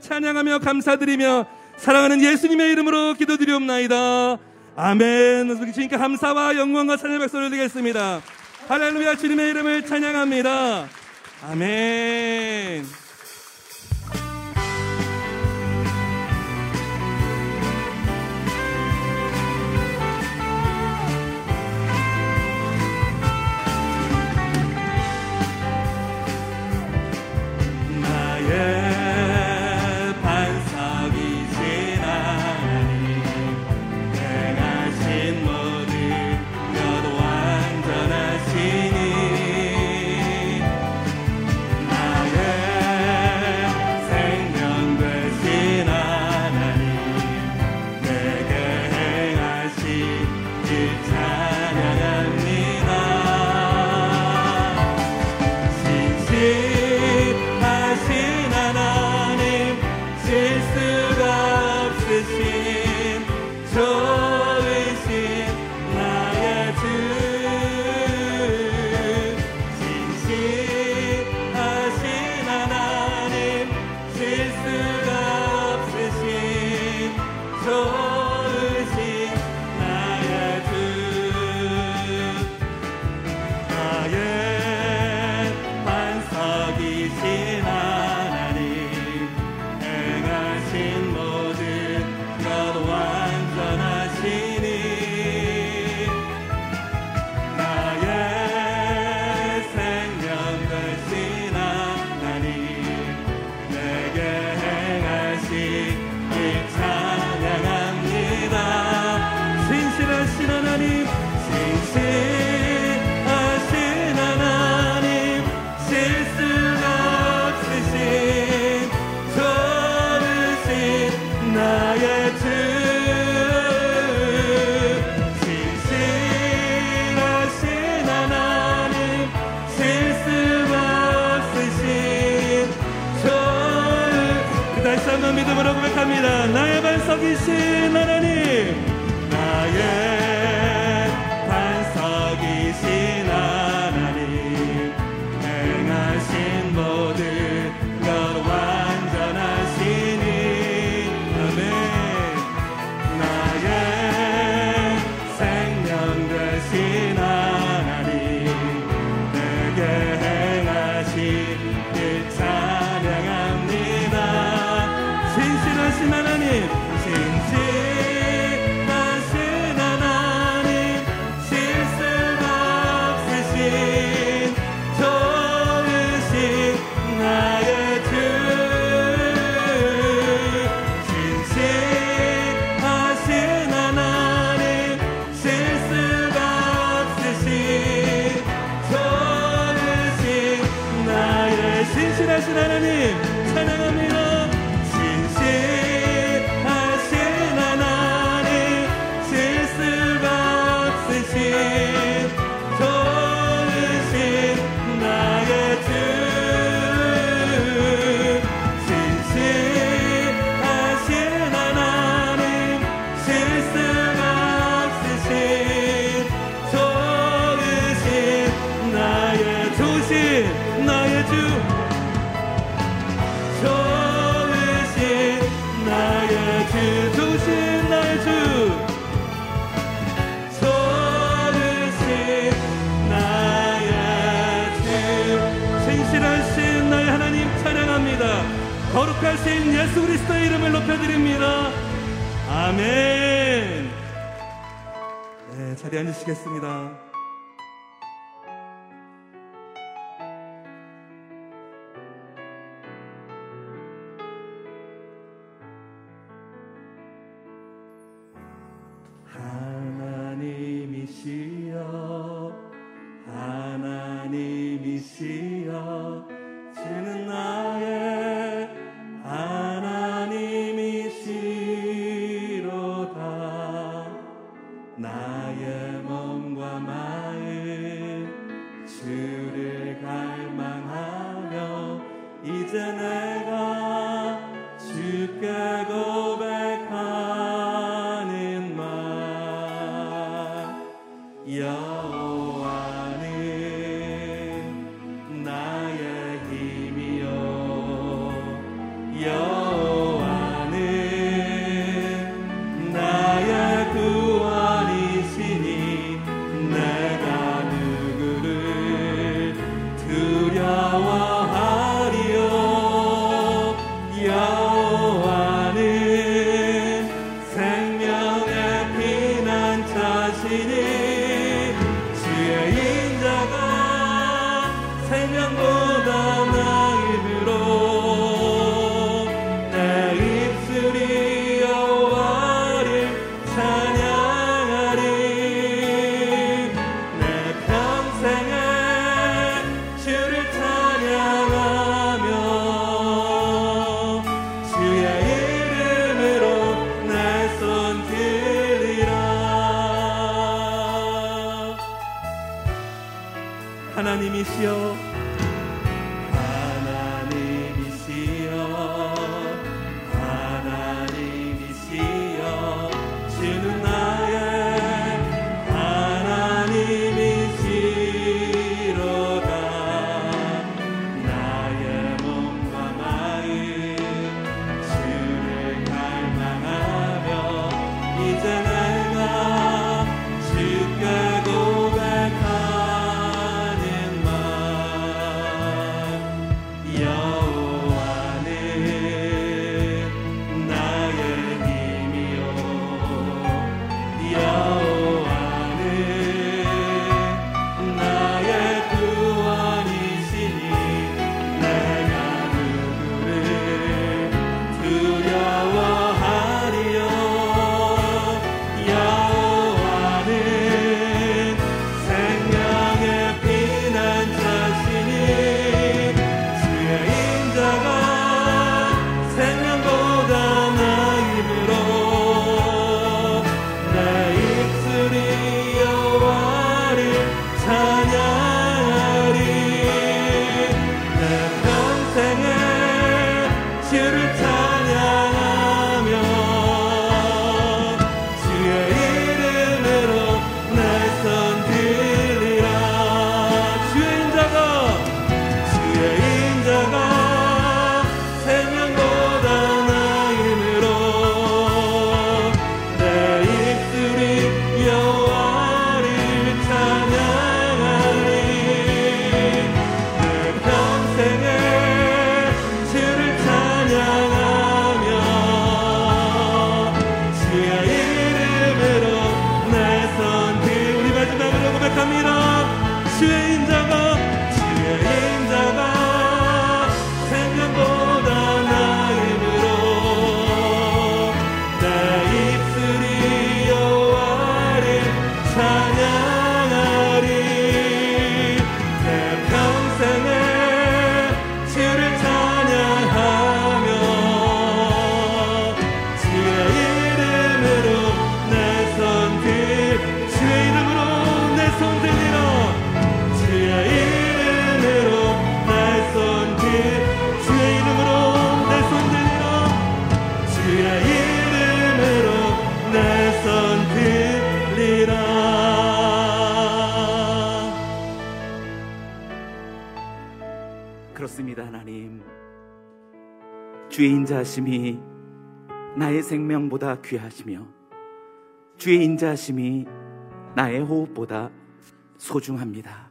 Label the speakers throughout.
Speaker 1: 찬양하며 감사드리며 사랑하는 예수님의 이름으로 기도드리옵나이다. 아멘. 주님께 감사와 영광과 찬양의 박수를 드리겠습니다. 할렐루야 주님의 이름을 찬양합니다. 아멘. 보이네 주의 인자가 생명보
Speaker 2: 인자하심이 나의 생명보다 귀하시며 주의 인자하심이 나의 호흡보다 소중합니다.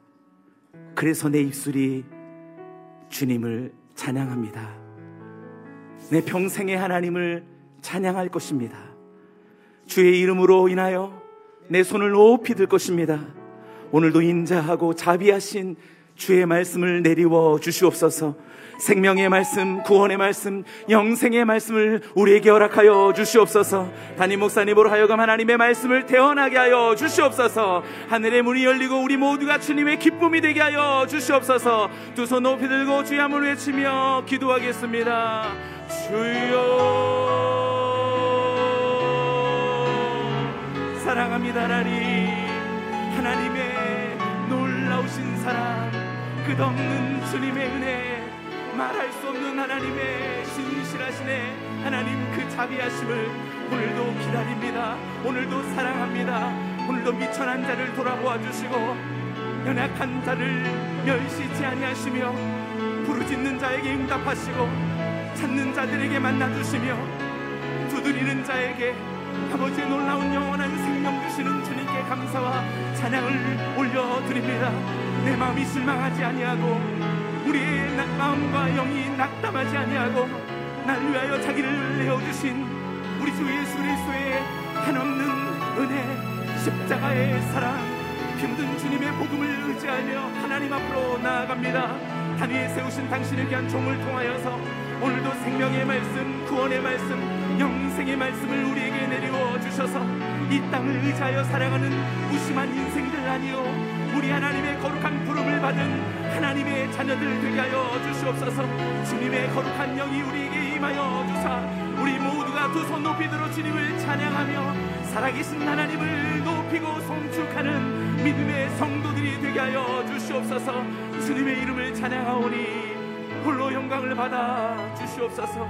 Speaker 2: 그래서 내 입술이 주님을 찬양합니다. 내 평생의 하나님을 찬양할 것입니다. 주의 이름으로 인하여 내 손을 높이 들 것입니다. 오늘도 인자하고 자비하신 주의 말씀을 내리워 주시옵소서. 생명의 말씀, 구원의 말씀, 영생의 말씀을 우리에게 허락하여 주시옵소서. 담임 목사님으로 하여금 하나님의 말씀을 태어나게 하여 주시옵소서. 하늘의 문이 열리고 우리 모두가 주님의 기쁨이 되게 하여 주시옵소서. 두 손 높이 들고 주의 함을 외치며 기도하겠습니다. 주여 사랑합니다 하나님 하나님의 놀라우신 사랑 끝없는 주님의 은혜 말할 수 없는 하나님의 신실하시네. 하나님 그 자비하심을 오늘도 기다립니다. 오늘도 사랑합니다. 오늘도 미천한 자를 돌아보아 주시고 연약한 자를 멸시치 아니하시며 부르짖는 자에게 응답하시고 찾는 자들에게 만나주시며 두드리는 자에게 아버지의 놀라운 영원한 생명 주시는 주님께 감사와 찬양을 올려드립니다. 내 마음이 실망하지 아니하고 우리의 나- 마음과 영이 낙담하지 아니하고 날 위하여 자기를 내어주신 우리 주 예수 그리스도의 한없는 은혜 십자가의 사랑 힘든 주님의 복음을 의지하며 하나님 앞으로 나아갑니다. 단 위에 세우신 당신을 위한 종을 통하여서 오늘도 생명의 말씀, 구원의 말씀, 영생의 말씀을 우리에게 내리워 주셔서 이 땅을 의지하여 살아가는 무심한 인생들 아니요 우리 하나님의 거룩한 부름을 받은 하나님의 자녀들 되게 하여 주시옵소서. 주님의 거룩한 영이 우리에게 임하여 주사 우리 모두가 두 손 높이 들어 주님을 찬양하며 살아계신 하나님을 높이고 송축하는 믿음의 성도들이 되게 하여 주시옵소서. 주님의 이름을 찬양하오니 홀로 영광을 받아 주시옵소서.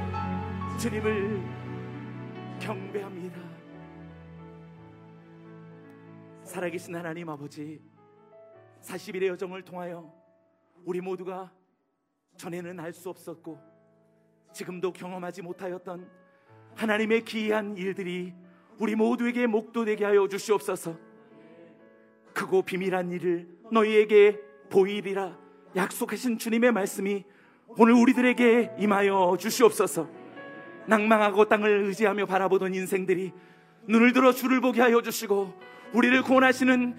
Speaker 2: 주님을 경배합니다. 살아계신 하나님 아버지 40일의 여정을 통하여 우리 모두가 전에는 알 수 없었고 지금도 경험하지 못하였던 하나님의 기이한 일들이 우리 모두에게 목도되게 하여 주시옵소서. 크고 비밀한 일을 너희에게 보이리라 약속하신 주님의 말씀이 오늘 우리들에게 임하여 주시옵소서. 낭망하고 땅을 의지하며 바라보던 인생들이 눈을 들어 주를 보게 하여 주시고 우리를 구원하시는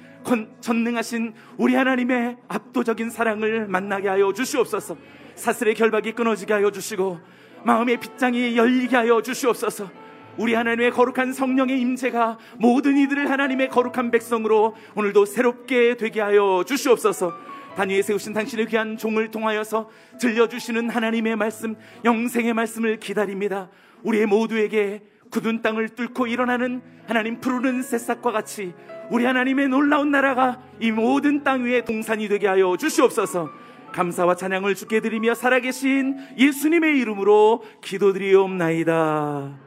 Speaker 2: 전능하신 우리 하나님의 압도적인 사랑을 만나게 하여 주시옵소서. 사슬의 결박이 끊어지게 하여 주시고 마음의 빗장이 열리게 하여 주시옵소서. 우리 하나님의 거룩한 성령의 임재가 모든 이들을 하나님의 거룩한 백성으로 오늘도 새롭게 되게 하여 주시옵소서. 단위에 세우신 당신의 귀한 종을 통하여서 들려주시는 하나님의 말씀, 영생의 말씀을 기다립니다. 우리의 모두에게 굳은 땅을 뚫고 일어나는 하나님 푸르른 새싹과 같이 우리 하나님의 놀라운 나라가 이 모든 땅 위에 동산이 되게 하여 주시옵소서. 감사와 찬양을 주께 드리며 살아계신 예수님의 이름으로 기도드리옵나이다.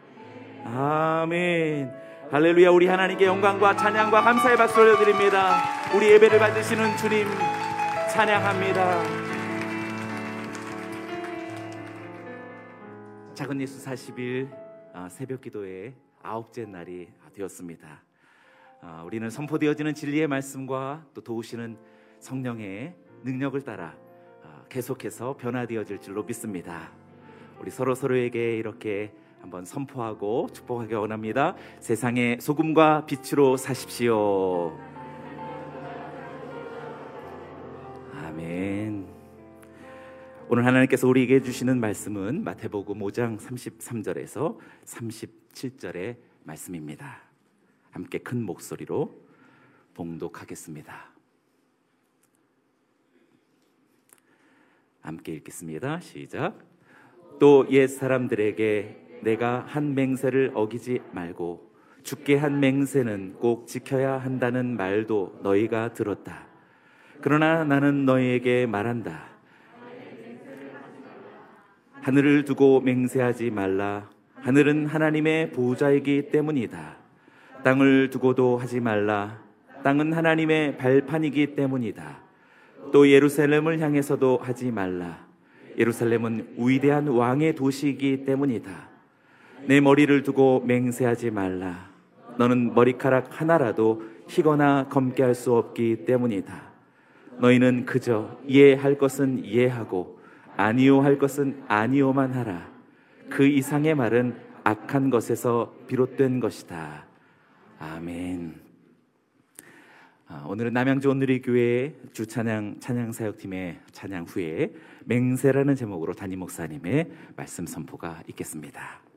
Speaker 2: 아멘. 할렐루야. 우리 하나님께 영광과 찬양과 감사의 박수 올려드립니다. 우리 예배를 받으시는 주님 찬양합니다. 작은 예수 40일 아, 새벽 기도의 아홉째 날이 되었습니다. 아, 우리는 선포되어지는 진리의 말씀과 또 도우시는 성령의 능력을 따라 아, 계속해서 변화되어질 줄로 믿습니다. 우리 서로 서로에게 이렇게 한번 선포하고 축복하기 원합니다. 세상의 소금과 빛으로 사십시오. 아멘. 오늘 하나님께서 우리에게 주시는 말씀은 마태복음 5장 33절에서 37절의 말씀입니다. 함께 큰 목소리로 봉독하겠습니다. 함께 읽겠습니다. 시작. 또 옛 사람들에게 내가 한 맹세를 어기지 말고 죽게 한 맹세는 꼭 지켜야 한다는 말도 너희가 들었다. 그러나 나는 너희에게 말한다. 하늘을 두고 맹세하지 말라. 하늘은 하나님의 보호자이기 때문이다. 땅을 두고도 하지 말라. 땅은 하나님의 발판이기 때문이다. 또 예루살렘을 향해서도 하지 말라. 예루살렘은 위대한 왕의 도시이기 때문이다. 내 머리를 두고 맹세하지 말라. 너는 머리카락 하나라도 희거나 검게 할 수 없기 때문이다. 너희는 그저 이해할 것은 이해하고 아니요 할 것은 아니요만 하라. 그 이상의 말은 악한 것에서 비롯된 것이다. 아멘. 아, 오늘은 남양주 온누리 교회 주 찬양 찬양 사역팀의 찬양 후에 맹세라는 제목으로 담임 목사님의 말씀 선포가 있겠습니다.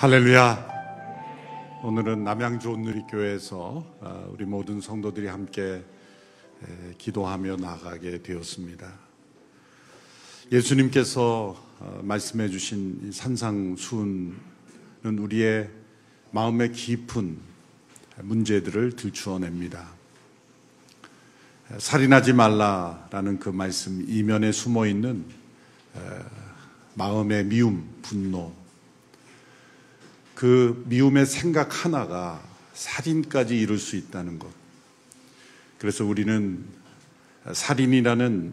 Speaker 3: 할렐루야. 오늘은 남양주 온누리교회에서 아, 우리 모든 성도들이 함께 기도하며 나가게 되었습니다. 예수님께서 어, 말씀해 주신 산상수훈은 우리의 마음의 깊은 문제들을 들추어냅니다. 살인하지 말라라는 그 말씀 이면에 숨어 있는 마음의 미움, 분노, 그 미움의 생각 하나가 살인까지 이룰 수 있다는 것. 그래서 우리는 살인이라는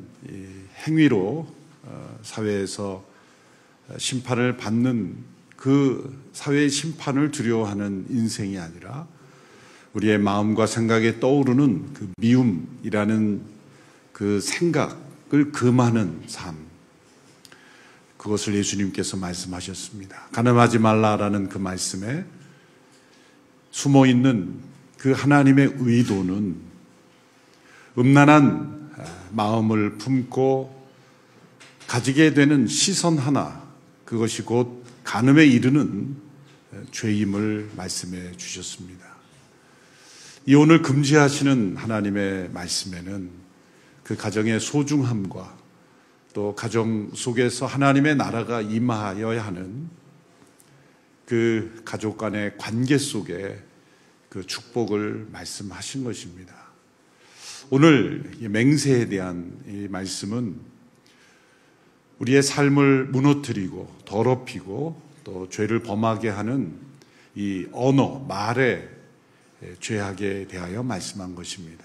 Speaker 3: 행위로 어, 사회에서 심판을 받는 그 사회의 심판을 두려워하는 인생이 아니라 우리의 마음과 생각에 떠오르는 그 미움이라는 그 생각을 금하는 삶. 그것을 예수님께서 말씀하셨습니다. 가늠하지 말라라는 그 말씀에 숨어 있는 그 하나님의 의도는 음란한 마음을 품고 가지게 되는 시선 하나, 그것이 곧 간음에 이르는 죄임을 말씀해 주셨습니다. 이 오늘 금지하시는 하나님의 말씀에는 그 가정의 소중함과 또 가정 속에서 하나님의 나라가 임하여야 하는 그 가족 간의 관계 속에 그 축복을 말씀하신 것입니다. 오늘 맹세에 대한 이 말씀은 우리의 삶을 무너뜨리고 더럽히고 또 죄를 범하게 하는 이 언어, 말에 죄악에 대하여 말씀한 것입니다.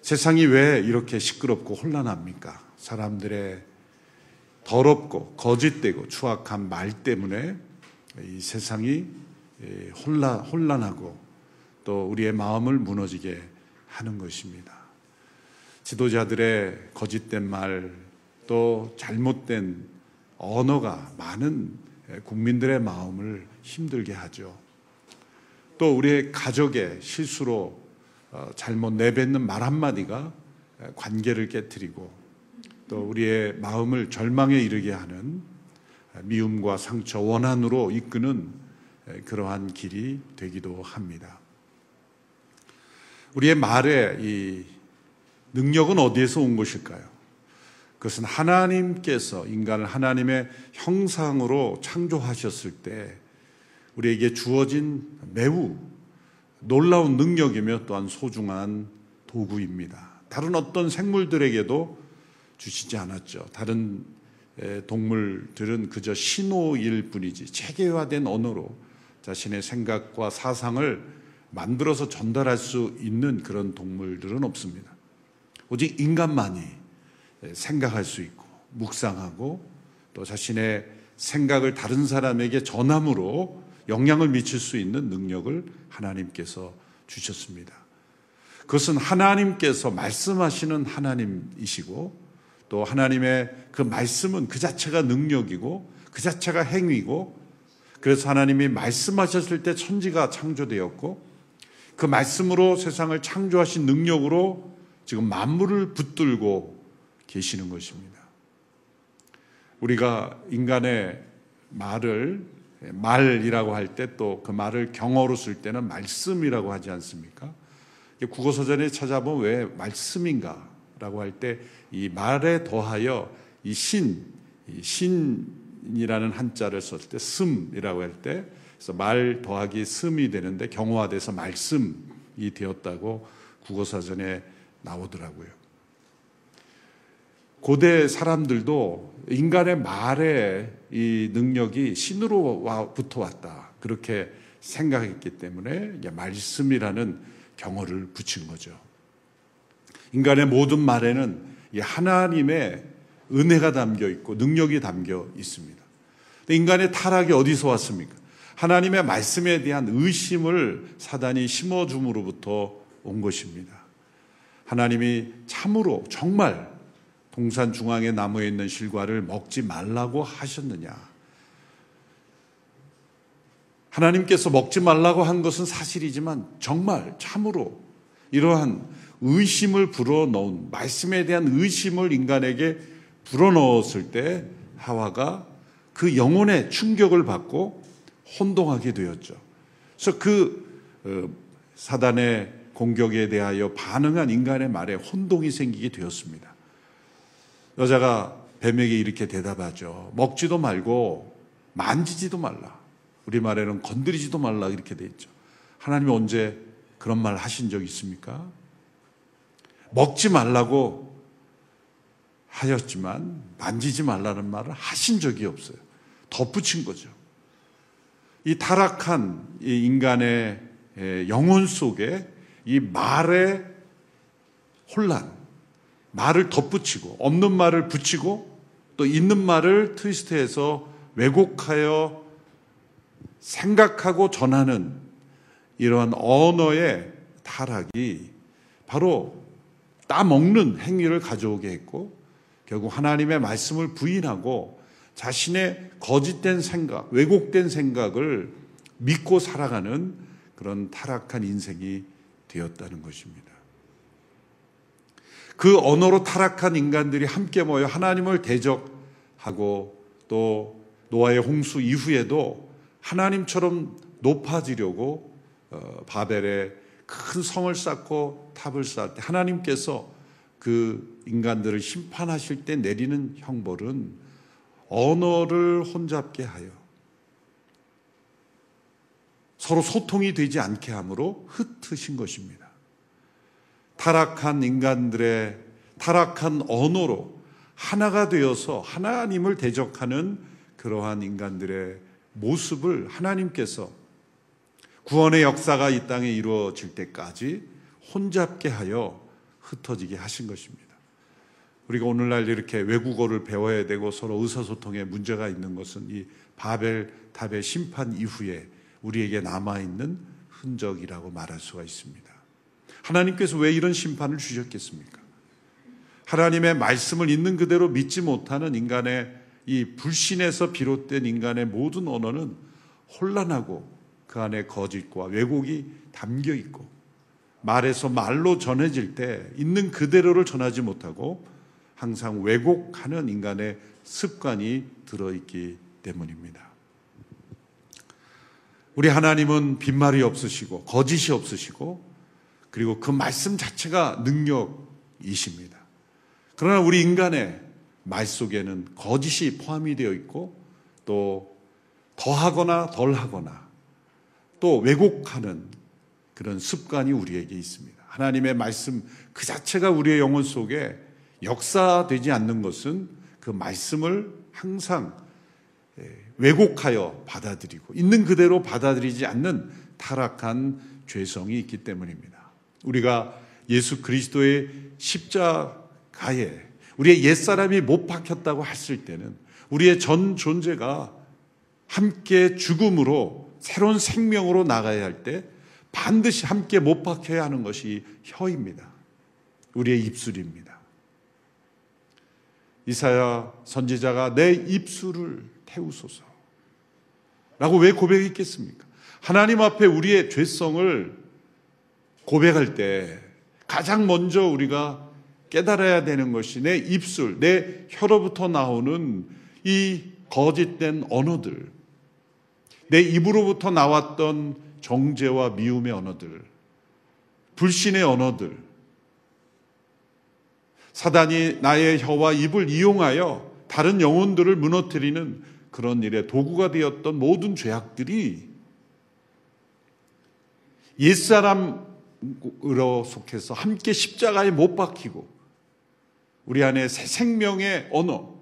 Speaker 3: 세상이 왜 이렇게 시끄럽고 혼란합니까? 사람들의 더럽고 거짓되고 추악한 말 때문에 이 세상이 혼란, 혼란하고 또 우리의 마음을 무너지게 하는 것입니다. 지도자들의 거짓된 말, 또 잘못된 언어가 많은 국민들의 마음을 힘들게 하죠. 또 우리의 가족의 실수로 어, 잘못 내뱉는 말 한마디가 관계를 깨뜨리고 또 우리의 마음을 절망에 이르게 하는 미움과 상처, 원한으로 이끄는 그러한 길이 되기도 합니다. 우리의 말의 이 능력은 어디에서 온 것일까요? 그것은 하나님께서 인간을 하나님의 형상으로 창조하셨을 때 우리에게 주어진 매우 놀라운 능력이며 또한 소중한 도구입니다. 다른 어떤 생물들에게도 주시지 않았죠. 다른 동물들은 그저 신호일 뿐이지 체계화된 언어로 자신의 생각과 사상을 만들어서 전달할 수 있는 그런 동물들은 없습니다. 오직 인간만이 생각할 수 있고 묵상하고 또 자신의 생각을 다른 사람에게 전함으로 영향을 미칠 수 있는 능력을 하나님께서 주셨습니다. 그것은 하나님께서 말씀하시는 하나님이시고 또 하나님의 그 말씀은 그 자체가 능력이고 그 자체가 행위고 그래서 하나님이 말씀하셨을 때 천지가 창조되었고 그 말씀으로 세상을 창조하신 능력으로 지금 만물을 붙들고 계시는 것입니다. 우리가 인간의 말을 말이라고 할 때 또 그 말을 경어로 쓸 때는 말씀이라고 하지 않습니까? 국어서전에 찾아보면 왜 말씀인가? 라고 할 때 이 말에 더하여 이 신, 이 신이라는 한자를 썼을 때 슴이라고 할 때 그래서 말 더하기 슴이 되는데 경화돼서 말씀이 되었다고 국어사전에 나오더라고요. 고대 사람들도 인간의 말의 이 능력이 신으로부터 왔다. 그렇게 생각했기 때문에 말씀이라는 경어를 붙인 거죠. 인간의 모든 말에는 하나님의 은혜가 담겨 있고 능력이 담겨 있습니다. 인간의 타락이 어디서 왔습니까? 하나님의 말씀에 대한 의심을 사단이 심어줌으로부터 온 것입니다. 하나님이 참으로 정말 동산 중앙에 나무에 있는 실과를 먹지 말라고 하셨느냐? 하나님께서 먹지 말라고 한 것은 사실이지만 정말 참으로 이러한 의심을 불어넣은 말씀에 대한 의심을 인간에게 불어넣었을 때 하와가 그 영혼의 충격을 받고 혼동하게 되었죠. 그래서 그 어, 사단의 공격에 대하여 반응한 인간의 말에 혼동이 생기게 되었습니다. 여자가 뱀에게 이렇게 대답하죠. 먹지도 말고 만지지도 말라. 우리말에는 건드리지도 말라 이렇게 돼 있죠. 하나님이 언제 그런 말 하신 적 있습니까? 먹지 말라고 하였지만 만지지 말라는 말을 하신 적이 없어요. 덧붙인 거죠. 이 타락한 이 인간의 영혼 속에 이 말의 혼란, 말을 덧붙이고 없는 말을 붙이고 또 있는 말을 트위스트해서 왜곡하여 생각하고 전하는 이러한 언어의 타락이 바로 따먹는 행위를 가져오게 했고 결국 하나님의 말씀을 부인하고 자신의 거짓된 생각, 왜곡된 생각을 믿고 살아가는 그런 타락한 인생이 되었다는 것입니다. 그 언어로 타락한 인간들이 함께 모여 하나님을 대적하고 또 노아의 홍수 이후에도 하나님처럼 높아지려고 어, 바벨에 큰 성을 쌓고 탑을 쌓을 때 하나님께서 그 인간들을 심판하실 때 내리는 형벌은 언어를 혼잡게 하여 서로 소통이 되지 않게 함으로 흩으신 것입니다. 타락한 인간들의 타락한 언어로 하나가 되어서 하나님을 대적하는 그러한 인간들의 모습을 하나님께서 구원의 역사가 이 땅에 이루어질 때까지 혼잡게 하여 흩어지게 하신 것입니다. 우리가 오늘날 이렇게 외국어를 배워야 되고 서로 의사소통에 문제가 있는 것은 이 바벨 탑의 심판 이후에 우리에게 남아있는 흔적이라고 말할 수가 있습니다. 하나님께서 왜 이런 심판을 주셨겠습니까? 하나님의 말씀을 있는 그대로 믿지 못하는 인간의 이 불신에서 비롯된 인간의 모든 언어는 혼란하고 그 안에 거짓과 왜곡이 담겨 있고 말에서 말로 전해질 때 있는 그대로를 전하지 못하고 항상 왜곡하는 인간의 습관이 들어있기 때문입니다. 우리 하나님은 빈말이 없으시고 거짓이 없으시고 그리고 그 말씀 자체가 능력이십니다. 그러나 우리 인간의 말 속에는 거짓이 포함이 되어 있고 또 더하거나 덜하거나 또 왜곡하는 그런 습관이 우리에게 있습니다. 하나님의 말씀 그 자체가 우리의 영혼 속에 역사되지 않는 것은 그 말씀을 항상 예, 왜곡하여 받아들이고 있는 그대로 받아들이지 않는 타락한 죄성이 있기 때문입니다. 우리가 예수 그리스도의 십자가에 우리의 옛사람이 못 박혔다고 했을 때는 우리의 전 존재가 함께 죽음으로 새로운 생명으로 나가야 할 때 반드시 함께 못 박혀야 하는 것이 혀입니다. 우리의 입술입니다. 이사야 선지자가 내 입술을 태우소서. 라고 왜 고백했겠습니까? 하나님 앞에 우리의 죄성을 고백할 때 가장 먼저 우리가 깨달아야 되는 것이 내 입술, 내 혀로부터 나오는 이 거짓된 언어들, 내 입으로부터 나왔던 정죄와 미움의 언어들, 불신의 언어들, 사단이 나의 혀와 입을 이용하여 다른 영혼들을 무너뜨리는 그런 일에 도구가 되었던 모든 죄악들이 옛사람으로 속해서 함께 십자가에 못 박히고 우리 안에 새 생명의 언어,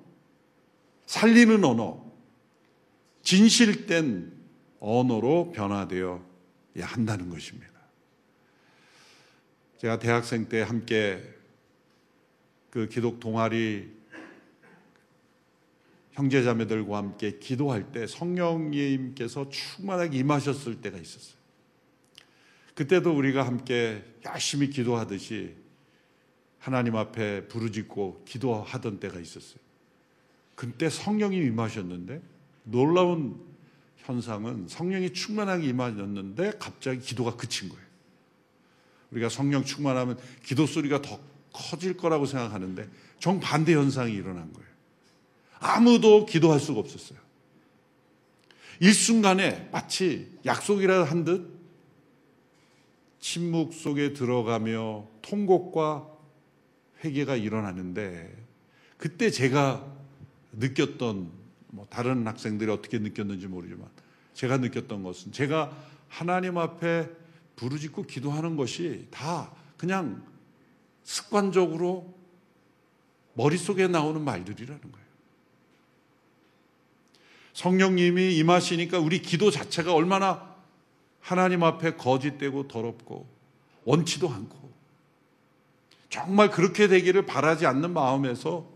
Speaker 3: 살리는 언어, 진실된 언어로 변화되어 한다는 것입니다. 제가 대학생 때 함께 그 기독 동아리 형제자매들과 함께 기도할 때 성령님께서 충만하게 임하셨을 때가 있었어요. 그때도 우리가 함께 열심히 기도하듯이 하나님 앞에 부르짖고 기도하던 때가 있었어요. 그때 성령이 임하셨는데 놀라운 현상은 성령이 충만하게 임하셨는데 갑자기 기도가 그친 거예요. 우리가 성령 충만하면 기도 소리가 더 커질 거라고 생각하는데 정반대 현상이 일어난 거예요. 아무도 기도할 수가 없었어요. 일순간에 마치 약속이라 한 듯 침묵 속에 들어가며 통곡과 회개가 일어나는데 그때 제가 느꼈던 뭐 다른 학생들이 어떻게 느꼈는지 모르지만 제가 느꼈던 것은 제가 하나님 앞에 부르짖고 기도하는 것이 다 그냥 습관적으로 머릿속에 나오는 말들이라는 거예요. 성령님이 임하시니까 우리 기도 자체가 얼마나 하나님 앞에 거짓되고 더럽고 원치도 않고 정말 그렇게 되기를 바라지 않는 마음에서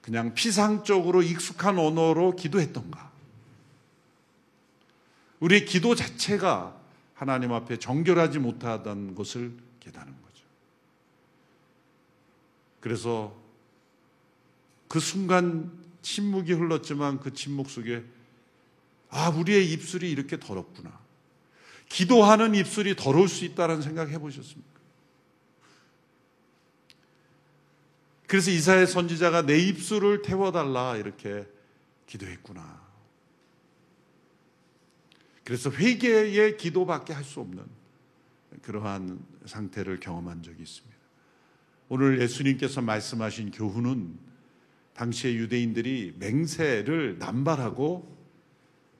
Speaker 3: 그냥 피상적으로 익숙한 언어로 기도했던가. 우리의 기도 자체가 하나님 앞에 정결하지 못하던 것을 깨닫는 거죠. 그래서 그 순간 침묵이 흘렀지만 그 침묵 속에 아, 우리의 입술이 이렇게 더럽구나. 기도하는 입술이 더러울 수 있다는 생각 해보셨습니까? 그래서 이사의 선지자가 내 입술을 태워달라 이렇게 기도했구나. 그래서 회개의 기도밖에 할 수 없는 그러한 상태를 경험한 적이 있습니다. 오늘 예수님께서 말씀하신 교훈은 당시의 유대인들이 맹세를 남발하고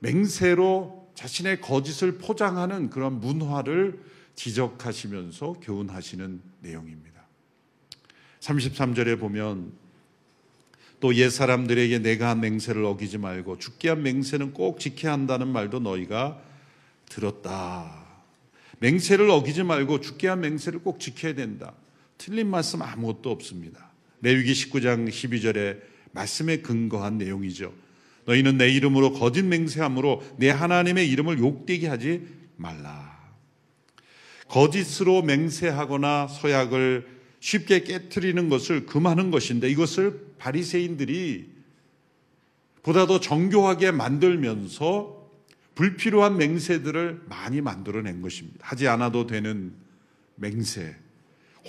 Speaker 3: 맹세로 자신의 거짓을 포장하는 그런 문화를 지적하시면서 교훈하시는 내용입니다. 33절에 보면 또 옛사람들에게 내가 한 맹세를 어기지 말고 죽게 한 맹세는 꼭 지켜야 한다는 말도 너희가 들었다. 맹세를 어기지 말고 죽게 한 맹세를 꼭 지켜야 된다. 틀린 말씀 아무것도 없습니다. 레위기 19장 12절에 말씀에 근거한 내용이죠. 너희는 내 이름으로 거짓 맹세함으로 내 하나님의 이름을 욕되게 하지 말라. 거짓으로 맹세하거나 서약을 쉽게 깨뜨리는 것을 금하는 것인데 이것을 바리새인들이 보다 더 정교하게 만들면서 불필요한 맹세들을 많이 만들어낸 것입니다. 하지 않아도 되는 맹세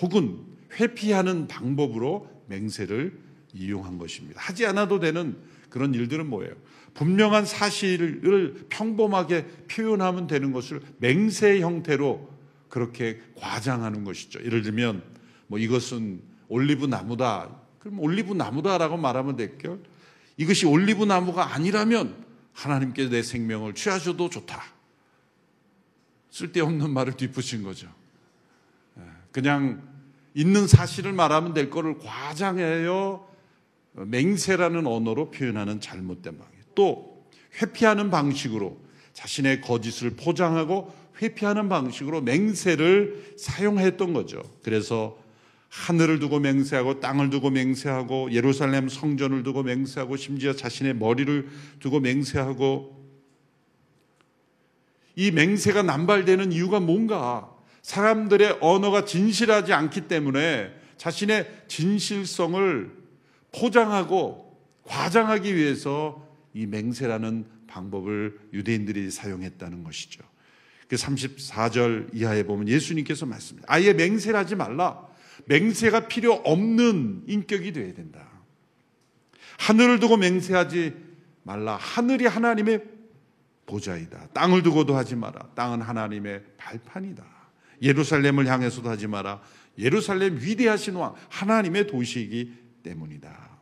Speaker 3: 혹은 회피하는 방법으로 맹세를 이용한 것입니다. 하지 않아도 되는 그런 일들은 뭐예요? 분명한 사실을 평범하게 표현하면 되는 것을 맹세 형태로 그렇게 과장하는 것이죠. 예를 들면 뭐 이것은 올리브 나무다. 그럼 올리브 나무다라고 말하면 될게요. 이것이 올리브 나무가 아니라면 하나님께 내 생명을 취하셔도 좋다. 쓸데없는 말을 뒤푸신 거죠. 예, 그냥 있는 사실을 말하면 될 거를 과장해요. 맹세라는 언어로 표현하는 잘못된 방식. 또 회피하는 방식으로 자신의 거짓을 포장하고 회피하는 방식으로 맹세를 사용했던 거죠. 그래서 하늘을 두고 맹세하고 땅을 두고 맹세하고 예루살렘 성전을 두고 맹세하고 심지어 자신의 머리를 두고 맹세하고 이 맹세가 남발되는 이유가 뭔가 사람들의 언어가 진실하지 않기 때문에 자신의 진실성을 포장하고 과장하기 위해서 이 맹세라는 방법을 유대인들이 사용했다는 것이죠. 그 34절 이하에 보면 예수님께서 말씀합니다. 아예 맹세를 하지 말라. 맹세가 필요 없는 인격이 되어야 된다. 하늘을 두고 맹세하지 말라. 하늘이 하나님의 보좌이다. 땅을 두고도 하지 마라. 땅은 하나님의 발판이다. 예루살렘을 향해서도 하지 마라. 예루살렘 위대하신 왕, 하나님의 도시이기 때문이다.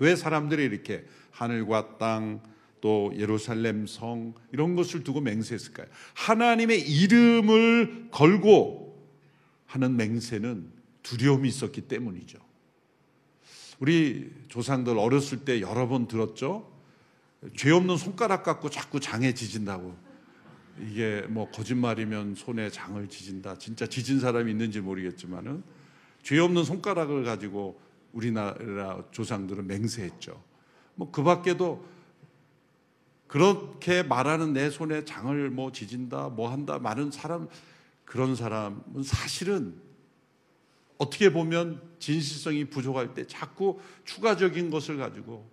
Speaker 3: 왜 사람들이 이렇게 하늘과 땅, 또 예루살렘 성, 이런 것을 두고 맹세했을까요? 하나님의 이름을 걸고 하는 맹세는 두려움이 있었기 때문이죠. 우리 조상들 어렸을 때 여러 번 들었죠. 죄 없는 손가락 갖고 자꾸 장에 지진다고. 이게 뭐 거짓말이면 손에 장을 지진다. 진짜 지진 사람이 있는지 모르겠지만은 죄 없는 손가락을 가지고 우리나라 조상들은 맹세했죠. 뭐 그 밖에도 그렇게 말하는 내 손에 장을 뭐 지진다, 뭐 한다, 많은 사람 그런 사람은 사실은 어떻게 보면 진실성이 부족할 때 자꾸 추가적인 것을 가지고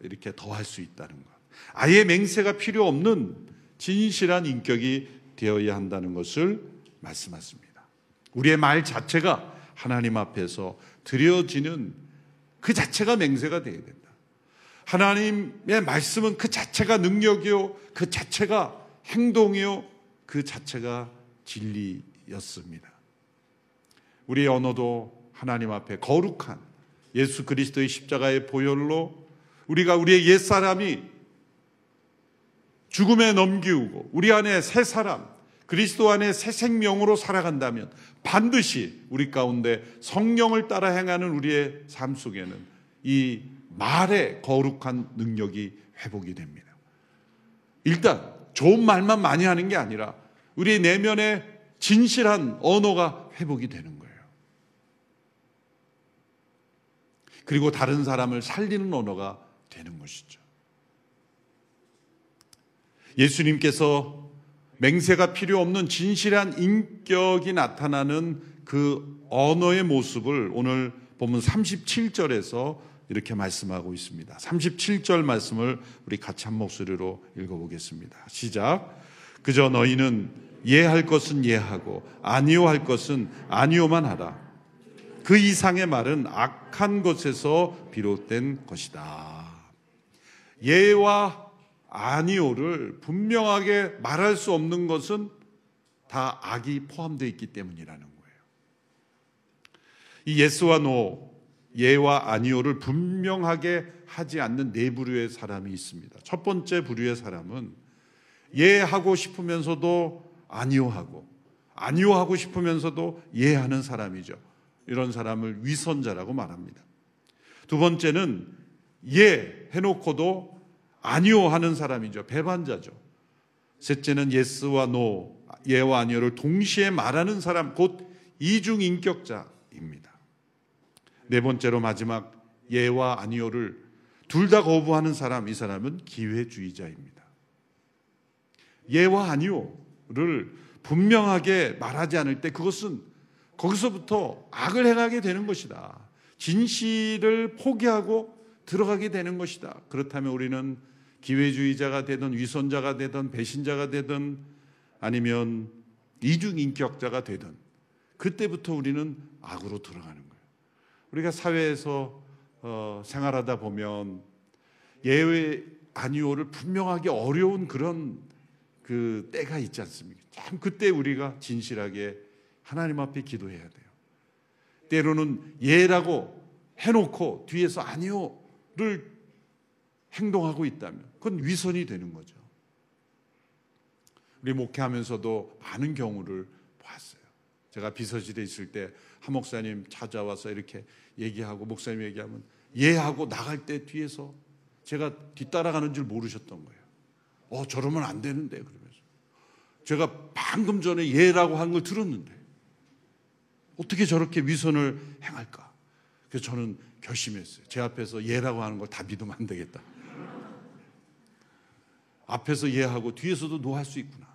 Speaker 3: 이렇게 더할 수 있다는 것. 아예 맹세가 필요 없는 진실한 인격이 되어야 한다는 것을 말씀하십니다. 우리의 말 자체가 하나님 앞에서 드려지는 그 자체가 맹세가 되어야 된다. 하나님의 말씀은 그 자체가 능력이요, 그 자체가 행동이요, 그 자체가 진리였습니다. 우리의 언어도 하나님 앞에 거룩한 예수 그리스도의 십자가의 보혈로 우리가 우리의 옛사람이 죽음에 넘기우고 우리 안에 새 사람, 그리스도 안에 새 생명으로 살아간다면 반드시 우리 가운데 성령을 따라 행하는 우리의 삶 속에는 이 말의 거룩한 능력이 회복이 됩니다. 일단 좋은 말만 많이 하는 게 아니라 우리 내면의 진실한 언어가 회복이 되는 거예요. 그리고 다른 사람을 살리는 언어가 되는 것이죠. 예수님께서 맹세가 필요 없는 진실한 인격이 나타나는 그 언어의 모습을 오늘 보면 37절에서 이렇게 말씀하고 있습니다. 37절 말씀을 우리 같이 한 목소리로 읽어보겠습니다. 시작. 그저 너희는 예할 것은 예하고 아니요 할 것은 아니요만 하라. 그 이상의 말은 악한 것에서 비롯된 것이다. 예와 아니오를 분명하게 말할 수 없는 것은 다 악이 포함되어 있기 때문이라는 거예요. 이 예스와 노, 예와 아니오를 분명하게 하지 않는 네 부류의 사람이 있습니다. 첫 번째 부류의 사람은 예 하고 싶으면서도 아니오하고 아니오하고 싶으면서도 예 하는 사람이죠. 이런 사람을 위선자라고 말합니다. 두 번째는 예 해놓고도 아니오 하는 사람이죠. 배반자죠. 셋째는 예스와 노, 예와 아니오를 동시에 말하는 사람, 곧 이중인격자입니다. 네 번째로 마지막 예와 아니오를 둘 다 거부하는 사람, 이 사람은 기회주의자입니다. 예와 아니오를 분명하게 말하지 않을 때 그것은 거기서부터 악을 행하게 되는 것이다. 진실을 포기하고 들어가게 되는 것이다. 그렇다면 우리는 기회주의자가 되든 위선자가 되든 배신자가 되든 아니면 이중인격자가 되든 그때부터 우리는 악으로 들어가는 거예요. 우리가 사회에서 어, 생활하다 보면 예외 아니오를 분명하게 어려운 그런 그 때가 있지 않습니까? 참 그때 우리가 진실하게 하나님 앞에 기도해야 돼요. 때로는 예라고 해놓고 뒤에서 아니오를 행동하고 있다면 그건 위선이 되는 거죠. 우리 목회하면서도 많은 경우를 봤어요. 제가 비서실에 있을 때 한 목사님 찾아와서 이렇게 얘기하고 목사님 얘기하면 예하고 나갈 때 뒤에서 제가 뒤따라가는 줄 모르셨던 거예요. 어 저러면 안 되는데 그러면서 제가 방금 전에 예라고 한 걸 들었는데 어떻게 저렇게 위선을 행할까? 그래서 저는 결심했어요. 제 앞에서 예라고 하는 걸 다 믿으면 안 되겠다. 앞에서 예하고 뒤에서도 노할 수 있구나.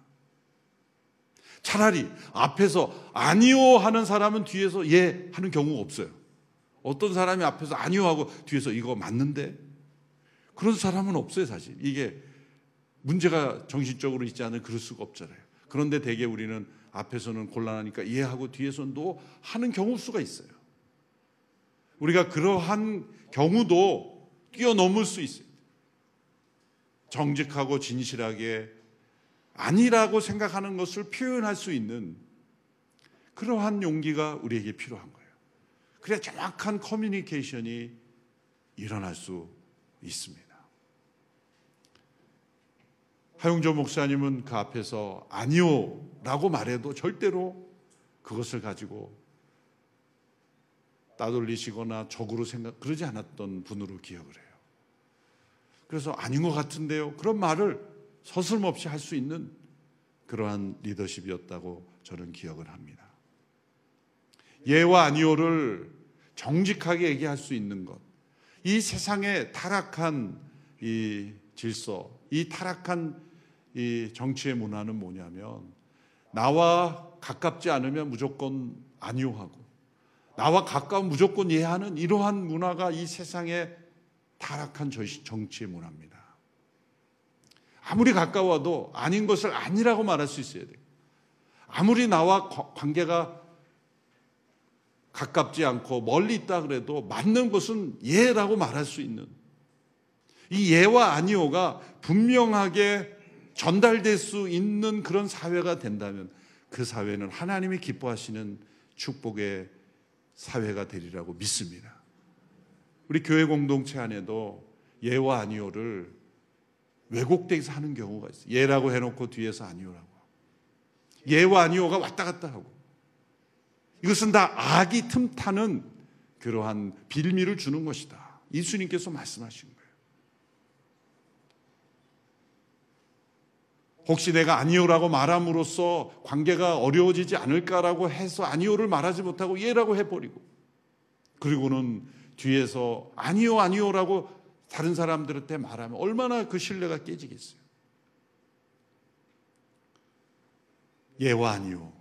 Speaker 3: 차라리 앞에서 아니요 하는 사람은 뒤에서 예 하는 경우가 없어요. 어떤 사람이 앞에서 아니요 하고 뒤에서 이거 맞는데 그런 사람은 없어요, 사실. 이게 문제가 정신적으로 있지 않으면 그럴 수가 없잖아요. 그런데 대개 우리는 앞에서는 곤란하니까 이해하고 뒤에서는 또 하는 경우 수가 있어요. 우리가 그러한 경우도 뛰어넘을 수 있어요. 정직하고 진실하게 아니라고 생각하는 것을 표현할 수 있는 그러한 용기가 우리에게 필요한 거예요. 그래야 정확한 커뮤니케이션이 일어날 수 있습니다. 하용조 목사님은 그 앞에서 아니요 라고 말해도 절대로 그것을 가지고 따돌리시거나 적으로 생각, 그러지 않았던 분으로 기억을 해요. 그래서 아닌 것 같은데요. 그런 말을 서슴없이 할 수 있는 그러한 리더십이었다고 저는 기억을 합니다. 예와 아니오를 정직하게 얘기할 수 있는 것. 이 세상의 타락한 이 질서, 이 타락한 이 정치의 문화는 뭐냐면 나와 가깝지 않으면 무조건 아니오하고 나와 가까운 무조건 예하는 이러한 문화가 이 세상의 타락한 정치의 문화입니다. 아무리 가까워도 아닌 것을 아니라고 말할 수 있어야 돼요. 아무리 나와 관계가 가깝지 않고 멀리 있다 그래도 맞는 것은 예라고 말할 수 있는 이 예와 아니오가 분명하게 전달될 수 있는 그런 사회가 된다면 그 사회는 하나님이 기뻐하시는 축복의 사회가 되리라고 믿습니다. 우리 교회 공동체 안에도 예와 아니오를 왜곡돼서 하는 경우가 있어요. 예라고 해놓고 뒤에서 아니오라고. 예와 아니오가 왔다 갔다 하고. 이것은 다 악이 틈타는 그러한 빌미를 주는 것이다. 예수님께서 거예요. 혹시 내가 아니오라고 말함으로써 관계가 어려워지지 않을까라고 해서 아니오를 말하지 못하고 예라고 해버리고 그리고는 뒤에서 아니오 아니오라고 다른 사람들한테 말하면 얼마나 그 신뢰가 깨지겠어요. 예와 아니오.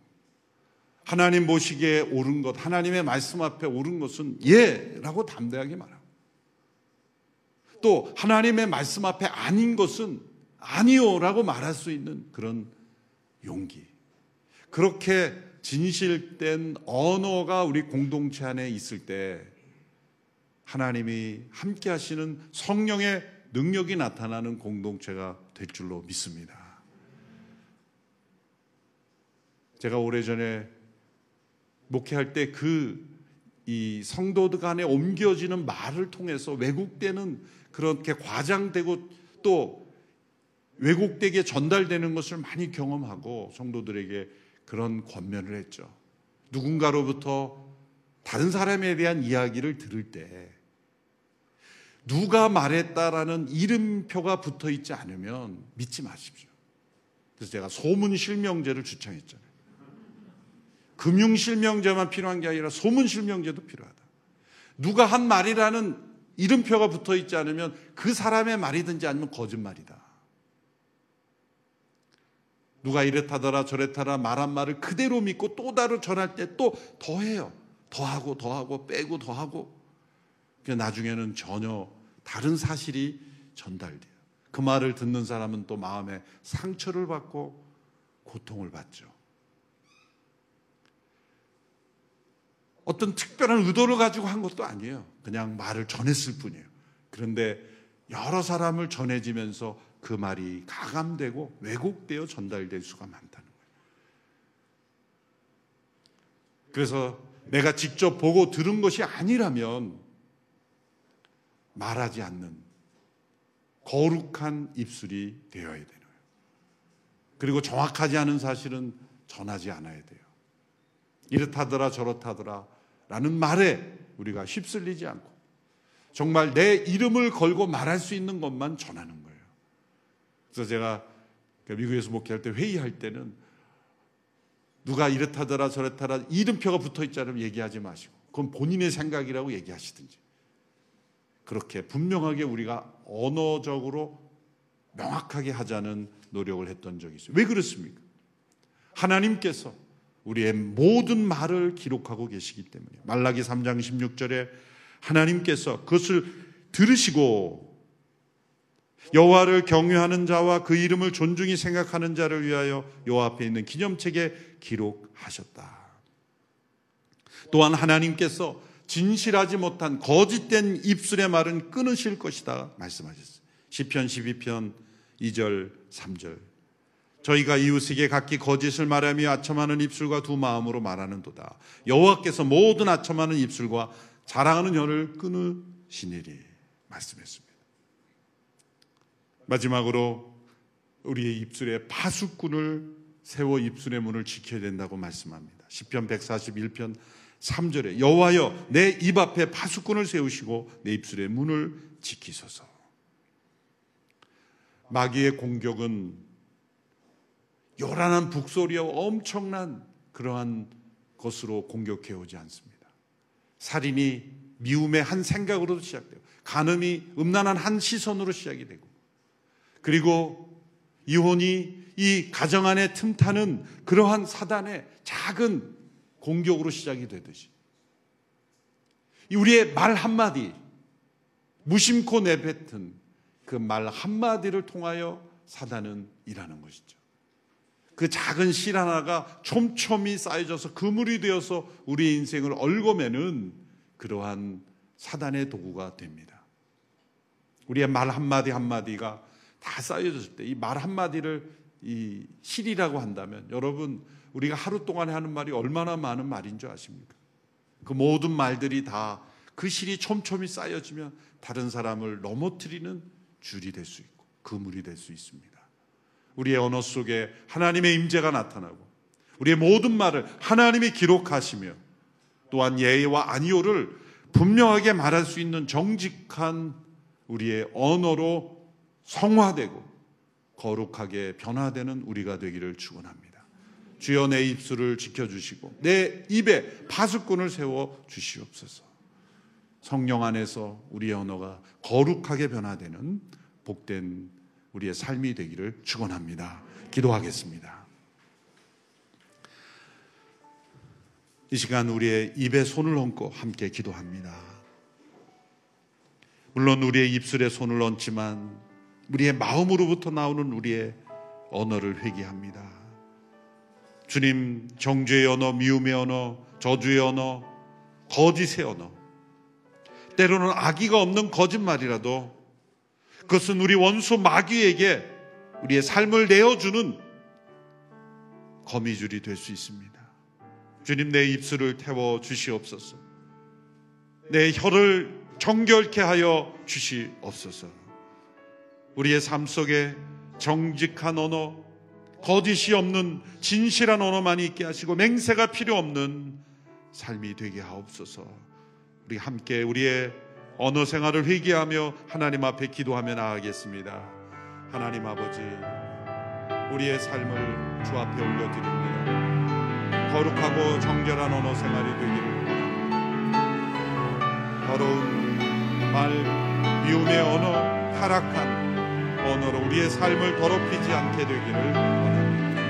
Speaker 3: 하나님 보시기에 옳은 것, 하나님의 말씀 앞에 옳은 것은 예라고 담대하게 말하고 또 하나님의 말씀 앞에 아닌 것은 아니요라고 말할 수 있는 그런 용기. 그렇게 진실된 언어가 우리 공동체 안에 있을 때 하나님이 함께 하시는 성령의 능력이 나타나는 공동체가 될 줄로 믿습니다. 제가 오래전에 목회할 때 그 이 성도들 간에 옮겨지는 말을 통해서 왜곡되는 그렇게 과장되고 또 왜곡되게 전달되는 것을 많이 경험하고 성도들에게 그런 권면을 했죠. 누군가로부터 다른 사람에 대한 이야기를 들을 때 누가 말했다라는 이름표가 붙어 있지 않으면 믿지 마십시오. 그래서 제가 소문 실명제를 추천했잖아요. 금융 실명제만 필요한 게 아니라 소문 실명제도 필요하다. 누가 한 말이라는 이름표가 붙어 있지 않으면 그 사람의 말이든지 아니면 거짓말이다. 누가 이랬다더라 저랬다라 말한 말을 그대로 믿고 또 다른 전할 때 또 더해요. 더하고 더하고 빼고 더하고 나중에는 전혀 다른 사실이 전달돼요. 그 말을 듣는 사람은 또 마음에 상처를 받고 고통을 받죠. 어떤 특별한 의도를 가지고 한 것도 아니에요. 그냥 말을 전했을 뿐이에요. 그런데 여러 사람을 전해지면서 그 말이 가감되고 왜곡되어 전달될 수가 많다는 거예요. 그래서 내가 직접 보고 들은 것이 아니라면 말하지 않는 거룩한 입술이 되어야 되는 거예요. 그리고 정확하지 않은 사실은 전하지 않아야 돼요. 이렇다더라 저렇다더라 라는 말에 우리가 휩쓸리지 않고 정말 내 이름을 걸고 말할 수 있는 것만 전하는 거예요. 그래서 제가 그 미국에서 목회할 때 회의할 때는 누가 이렇다더라 저렇다라 이름표가 붙어 있자면 얘기하지 마시고 그건 본인의 생각이라고 얘기하시든지 그렇게 분명하게 우리가 언어적으로 명확하게 하자는 노력을 했던 적이 있어요. 왜 그렇습니까? 하나님께서 우리의 모든 말을 기록하고 계시기 때문에 말라기 3장 16절에 하나님께서 그것을 들으시고 여호와를 경외하는 자와 그 이름을 존중히 생각하는 자를 위하여 여호와 앞에 있는 기념책에 기록하셨다. 또한 하나님께서 진실하지 못한 거짓된 입술의 말은 끊으실 것이다 말씀하셨어요. 시편 12편 2절 3절 저희가 이웃에게 각기 거짓을 말하며 아첨하는 입술과 두 마음으로 말하는도다. 여호와께서 모든 아첨하는 입술과 자랑하는 혀를 끊으시니리 말씀했습니다. 마지막으로 우리의 입술에 파수꾼을 세워 입술의 문을 지켜야 된다고 말씀합니다. 시편 141편 3절에 여호와여 내 입 앞에 파수꾼을 세우시고 내 입술의 문을 지키소서. 마귀의 공격은 요란한 북소리와 엄청난 그러한 것으로 공격해 오지 않습니다. 살인이 미움의 한 생각으로도 시작되고 간음이 음란한 한 시선으로 시작이 되고 그리고 이혼이 이 가정 안에 틈타는 그러한 사단의 작은 공격으로 시작이 되듯이 우리의 말 한마디 무심코 내뱉은 그 말 한마디를 통하여 사단은 일하는 것이죠. 그 작은 실 하나가 촘촘히 쌓여져서 그물이 되어서 우리의 인생을 얽어매는 그러한 사단의 도구가 됩니다. 우리의 말 한마디 한마디가 다 쌓여졌을 때 이 말 한마디를 이 실이라고 한다면 여러분 우리가 하루 동안에 하는 말이 얼마나 많은 말인 줄 아십니까? 그 모든 말들이 다 그 실이 촘촘히 쌓여지면 다른 사람을 넘어뜨리는 줄이 될 수 있고 그물이 될 수 있습니다. 우리의 언어 속에 하나님의 임재가 나타나고 우리의 모든 말을 하나님이 기록하시며 또한 예와 아니오를 분명하게 말할 수 있는 정직한 우리의 언어로 성화되고 거룩하게 변화되는 우리가 되기를 축원합니다. 주여 내 입술을 지켜주시고 내 입에 파수꾼을 세워 주시옵소서. 성령 안에서 우리의 언어가 거룩하게 변화되는 복된 우리의 삶이 되기를 축원합니다. 기도하겠습니다. 이 시간 우리의 입에 손을 얹고 함께 기도합니다. 물론 우리의 입술에 손을 얹지만 우리의 마음으로부터 나오는 우리의 언어를 회개합니다. 주님, 정죄의 언어, 미움의 언어, 저주의 언어, 거짓의 언어, 때로는 악의가 없는 거짓말이라도 그것은 우리 원수 마귀에게 우리의 삶을 내어주는 거미줄이 될 수 있습니다. 주님 내 입술을 태워 주시옵소서. 내 혀를 정결케 하여 주시옵소서. 우리의 삶 속에 정직한 언어, 거짓이 없는 진실한 언어만 있게 하시고 맹세가 필요 없는 삶이 되게 하옵소서. 우리 함께 우리의 언어 생활을 회개하며 하나님 앞에 기도하며 나아가겠습니다. 하나님 아버지, 우리의 삶을 주 앞에 올려드립니다. 거룩하고 정결한 언어 생활이 되기를 원합니다. 더러운 말, 미움의 언어, 타락한 언어로 우리의 삶을 더럽히지 않게 되기를 원합니다.